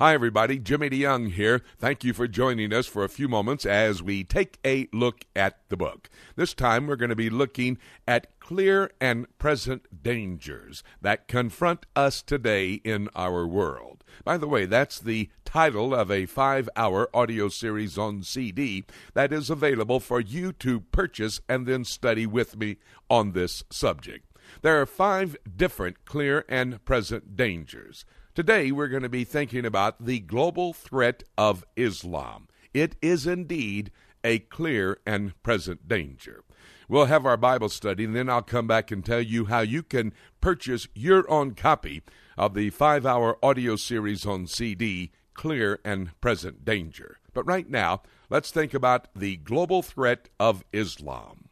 Hi, everybody. Jimmy DeYoung here. Thank you for joining us for a few moments as we take a look at the book. This time we're going to be looking at clear and present dangers that confront us today in our world. By the way, that's the title of a five hour audio series on CD that is available for you to purchase and then study with me on this subject. There are five different clear and present dangers. Today, we're going to be thinking about the global threat of Islam. It is indeed a clear and present danger. We'll have our Bible study, and then I'll come back and tell you how you can purchase your own copy of the five hour audio series on CD, Clear and Present Danger. But right now, let's think about the global threat of Islam.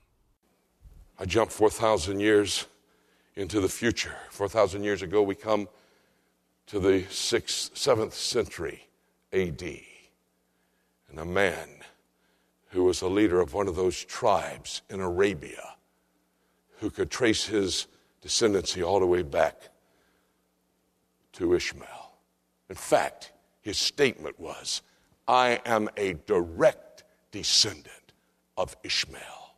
I jump 4,000 years into the future. 4,000 years ago, we come to the sixth, seventh century AD. And a man who was a leader of one of those tribes in Arabia who could trace his descendancy all the way back to Ishmael. In fact, his statement was, I am a direct descendant of Ishmael.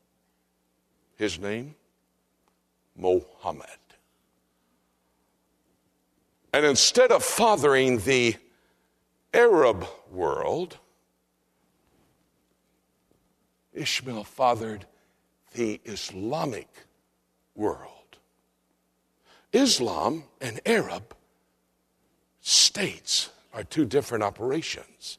His name? Mohammed. And instead of fathering the Arab world, Ishmael fathered the Islamic world. Islam and Arab states are two different operations.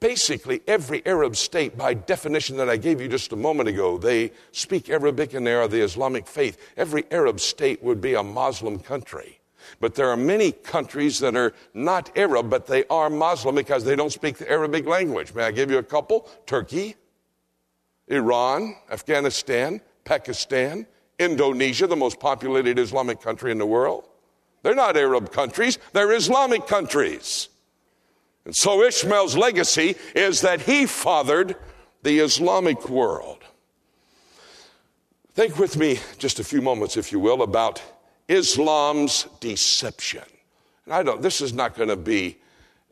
Basically, every Arab state, by definition that I gave you just a moment ago, they speak Arabic and they are the Islamic faith. Every Arab state would be a Muslim country. But there are many countries that are not Arab, but they are Muslim because they don't speak the Arabic language. May I give you a couple? Turkey, Iran, Afghanistan, Pakistan, Indonesia, the most populated Islamic country in the world. They're not Arab countries, they're Islamic countries. And so Ishmael's legacy is that he fathered the Islamic world. Think with me just a few moments, if you will, about Islam's deception. And I don't, this is not going to be,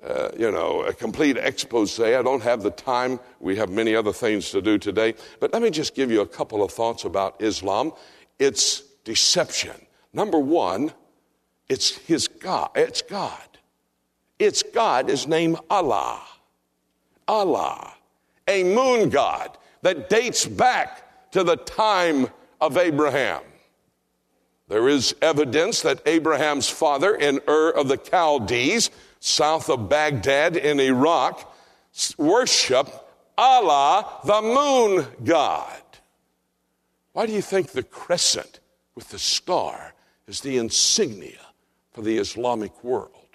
uh, you know, a complete expose. I don't have the time. We have many other things to do today. But let me just give you a couple of thoughts about Islam. It's deception. Number one, it's his God. It's God. It's God is named Allah. Allah, a moon god that dates back to the time of Abraham. There is evidence that Abraham's father in Ur of the Chaldees, south of Baghdad in Iraq, worshiped Allah, the moon god. Why do you think the crescent with the star is the insignia for the Islamic world?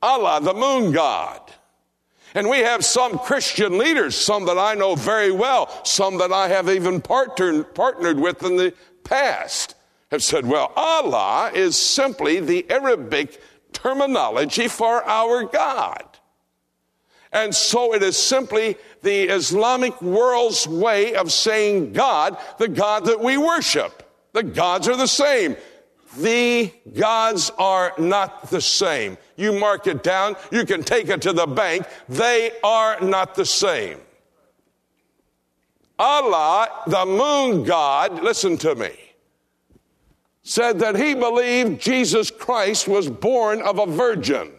Allah, the moon god. And we have some Christian leaders, some that I know very well, some that I have even partnered, partnered with in the past, have said, well, Allah is simply the Arabic terminology for our God. And so it is simply the Islamic world's way of saying God, the God that we worship. The gods are the same. The gods are not the same. You mark it down, you can take it to the bank. They are not the same. Allah, the moon god, listen to me said that he believed Jesus Christ was born of a virgin.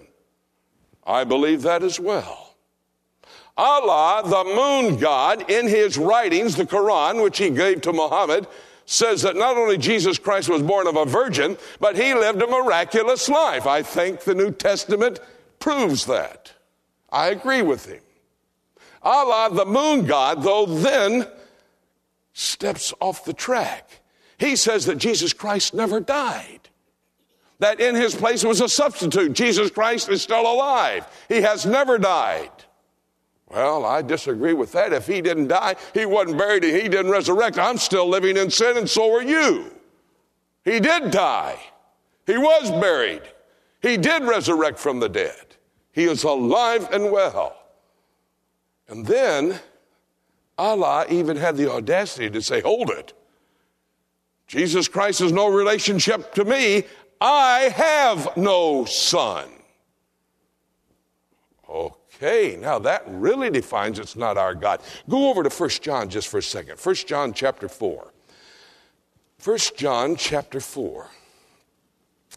I believe that as well. Allah, the moon god, in his writings, the Quran, which he gave to Muhammad, says that not only Jesus Christ was born of a virgin, but he lived a miraculous life. I think the New Testament proves that. I agree with him. Allah, the moon god, though, then steps off the track he says that Jesus Christ never died. That in his place was a substitute. Jesus Christ is still alive. He has never died. Well, I disagree with that. If he didn't die, he wasn't buried, and he didn't resurrect. I'm still living in sin, and so are you. He did die. He was buried. He did resurrect from the dead. He is alive and well. And then Allah even had the audacity to say, Hold it. Jesus Christ has no relationship to me. I have no son. Okay, now that really defines it's not our God. Go over to 1 John just for a second. 1 John chapter 4. 1 John chapter 4.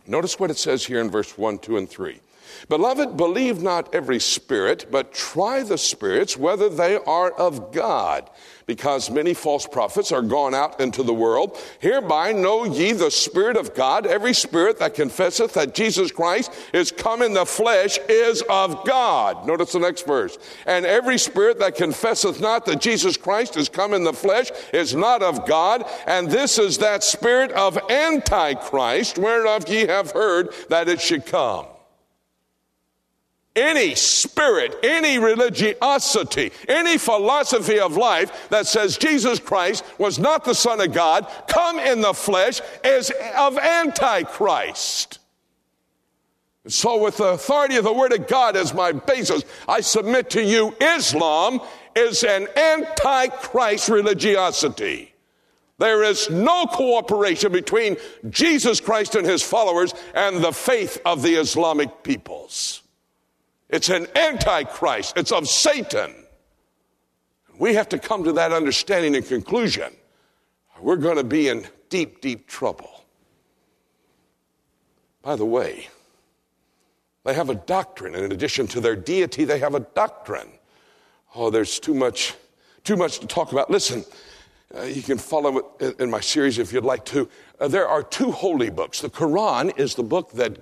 Notice what it says here in verse 1, 2, and 3. Beloved, believe not every spirit, but try the spirits whether they are of God, because many false prophets are gone out into the world. Hereby know ye the Spirit of God. Every spirit that confesseth that Jesus Christ is come in the flesh is of God. Notice the next verse. And every spirit that confesseth not that Jesus Christ is come in the flesh is not of God. And this is that spirit of Antichrist, whereof ye have heard that it should come any spirit, any religiosity, any philosophy of life that says Jesus Christ was not the Son of God, come in the flesh, is of Antichrist. So, with the authority of the Word of God as my basis, I submit to you Islam is an Antichrist religiosity. There is no cooperation between Jesus Christ and his followers and the faith of the Islamic peoples. It's an antichrist. It's of Satan. We have to come to that understanding and conclusion. We're going to be in deep, deep trouble. By the way, they have a doctrine. In addition to their deity, they have a doctrine. Oh, there's too much, too much to talk about. Listen, uh, you can follow it in my series if you'd like to. Uh, there are two holy books. The Quran is the book that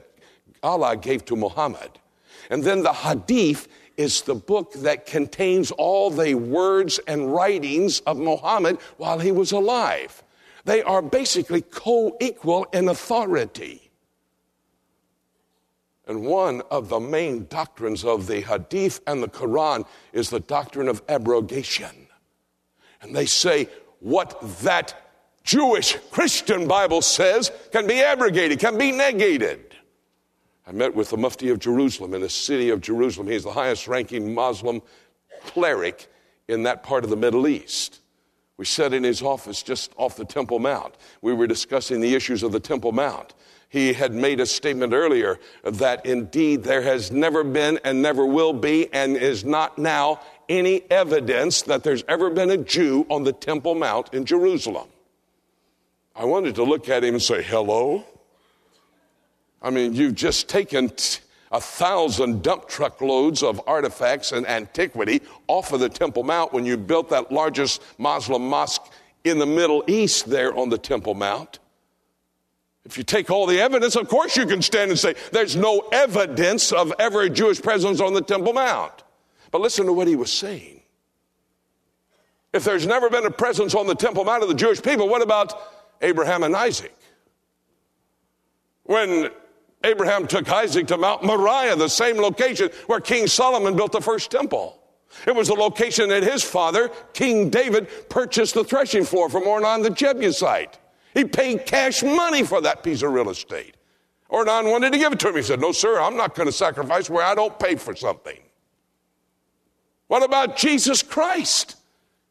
Allah gave to Muhammad. And then the Hadith is the book that contains all the words and writings of Muhammad while he was alive. They are basically co equal in authority. And one of the main doctrines of the Hadith and the Quran is the doctrine of abrogation. And they say what that Jewish Christian Bible says can be abrogated, can be negated. I met with the Mufti of Jerusalem in the city of Jerusalem. He's the highest ranking Muslim cleric in that part of the Middle East. We sat in his office just off the Temple Mount. We were discussing the issues of the Temple Mount. He had made a statement earlier that indeed there has never been and never will be and is not now any evidence that there's ever been a Jew on the Temple Mount in Jerusalem. I wanted to look at him and say, hello? I mean, you've just taken a thousand dump truck loads of artifacts and antiquity off of the Temple Mount when you built that largest Muslim mosque in the Middle East there on the Temple Mount. If you take all the evidence, of course you can stand and say, there's no evidence of ever a Jewish presence on the Temple Mount. But listen to what he was saying. If there's never been a presence on the Temple Mount of the Jewish people, what about Abraham and Isaac? When Abraham took Isaac to Mount Moriah, the same location where King Solomon built the first temple. It was the location that his father, King David, purchased the threshing floor from Ornan the Jebusite. He paid cash money for that piece of real estate. Ornan wanted to give it to him. He said, No, sir, I'm not going to sacrifice where I don't pay for something. What about Jesus Christ?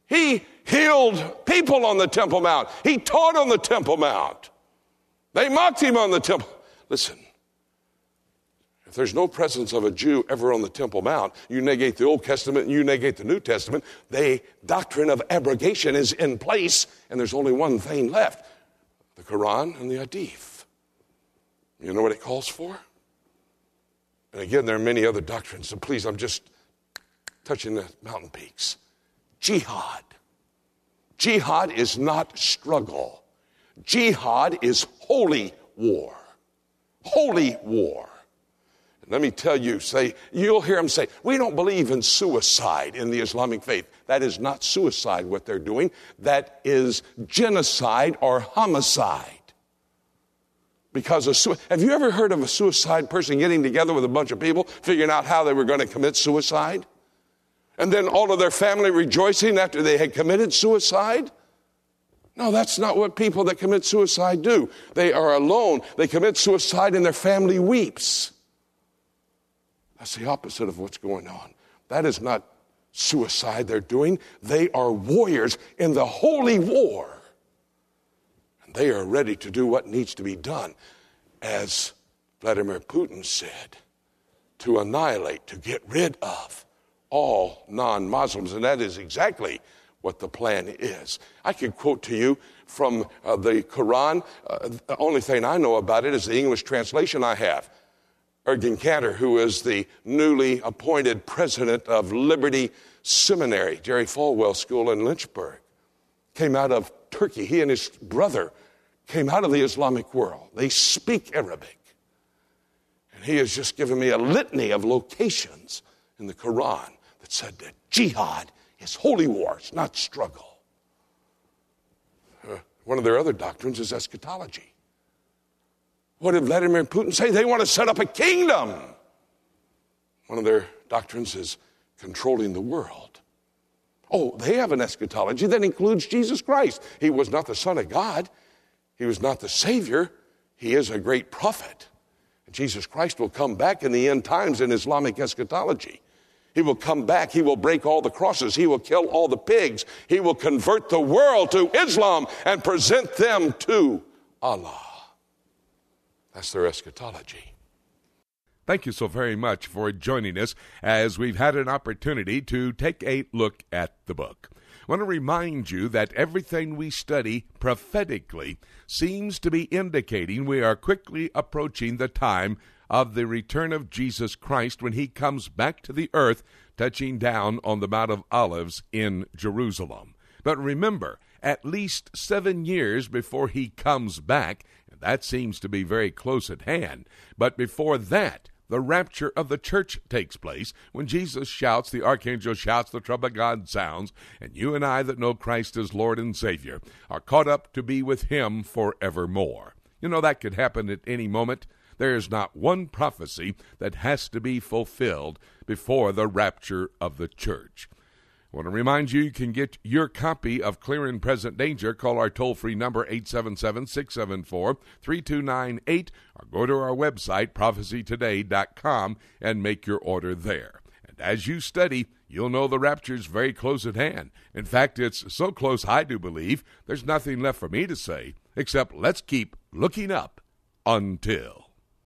He healed people on the Temple Mount, he taught on the Temple Mount. They mocked him on the Temple. Listen, if there's no presence of a Jew ever on the Temple Mount, you negate the Old Testament and you negate the New Testament, the doctrine of abrogation is in place, and there's only one thing left the Quran and the Hadith. You know what it calls for? And again, there are many other doctrines, so please, I'm just touching the mountain peaks. Jihad. Jihad is not struggle, jihad is holy war. Holy war. Let me tell you, say, you'll hear them say, we don't believe in suicide in the Islamic faith. That is not suicide what they're doing. That is genocide or homicide. Because of su- have you ever heard of a suicide person getting together with a bunch of people, figuring out how they were going to commit suicide? And then all of their family rejoicing after they had committed suicide? No, that's not what people that commit suicide do. They are alone. They commit suicide and their family weeps. That's the opposite of what's going on. That is not suicide they're doing. They are warriors in the holy war. And they are ready to do what needs to be done, as Vladimir Putin said, to annihilate, to get rid of all non Muslims. And that is exactly what the plan is. I could quote to you from uh, the Quran. Uh, the only thing I know about it is the English translation I have. Ergun Caner, who is the newly appointed president of Liberty Seminary, Jerry Falwell School in Lynchburg, came out of Turkey. He and his brother came out of the Islamic world. They speak Arabic. And he has just given me a litany of locations in the Quran that said that jihad is holy war, it's not struggle. Uh, one of their other doctrines is eschatology. What did Vladimir Putin say? They want to set up a kingdom. One of their doctrines is controlling the world. Oh, they have an eschatology that includes Jesus Christ. He was not the Son of God, He was not the Savior, He is a great prophet. Jesus Christ will come back in the end times in Islamic eschatology. He will come back. He will break all the crosses. He will kill all the pigs. He will convert the world to Islam and present them to Allah. That's their eschatology. Thank you so very much for joining us as we've had an opportunity to take a look at the book. I want to remind you that everything we study prophetically seems to be indicating we are quickly approaching the time of the return of Jesus Christ when he comes back to the earth, touching down on the Mount of Olives in Jerusalem. But remember, at least seven years before he comes back, that seems to be very close at hand, but before that, the rapture of the church takes place when Jesus shouts, the archangel shouts, the trumpet God sounds, and you and I that know Christ as Lord and Savior are caught up to be with him forevermore. You know that could happen at any moment. There is not one prophecy that has to be fulfilled before the rapture of the church. I want to remind you you can get your copy of Clear and Present Danger. Call our toll free number 877 674 3298 or go to our website prophecytoday.com and make your order there. And as you study, you'll know the rapture's very close at hand. In fact, it's so close, I do believe, there's nothing left for me to say except let's keep looking up until.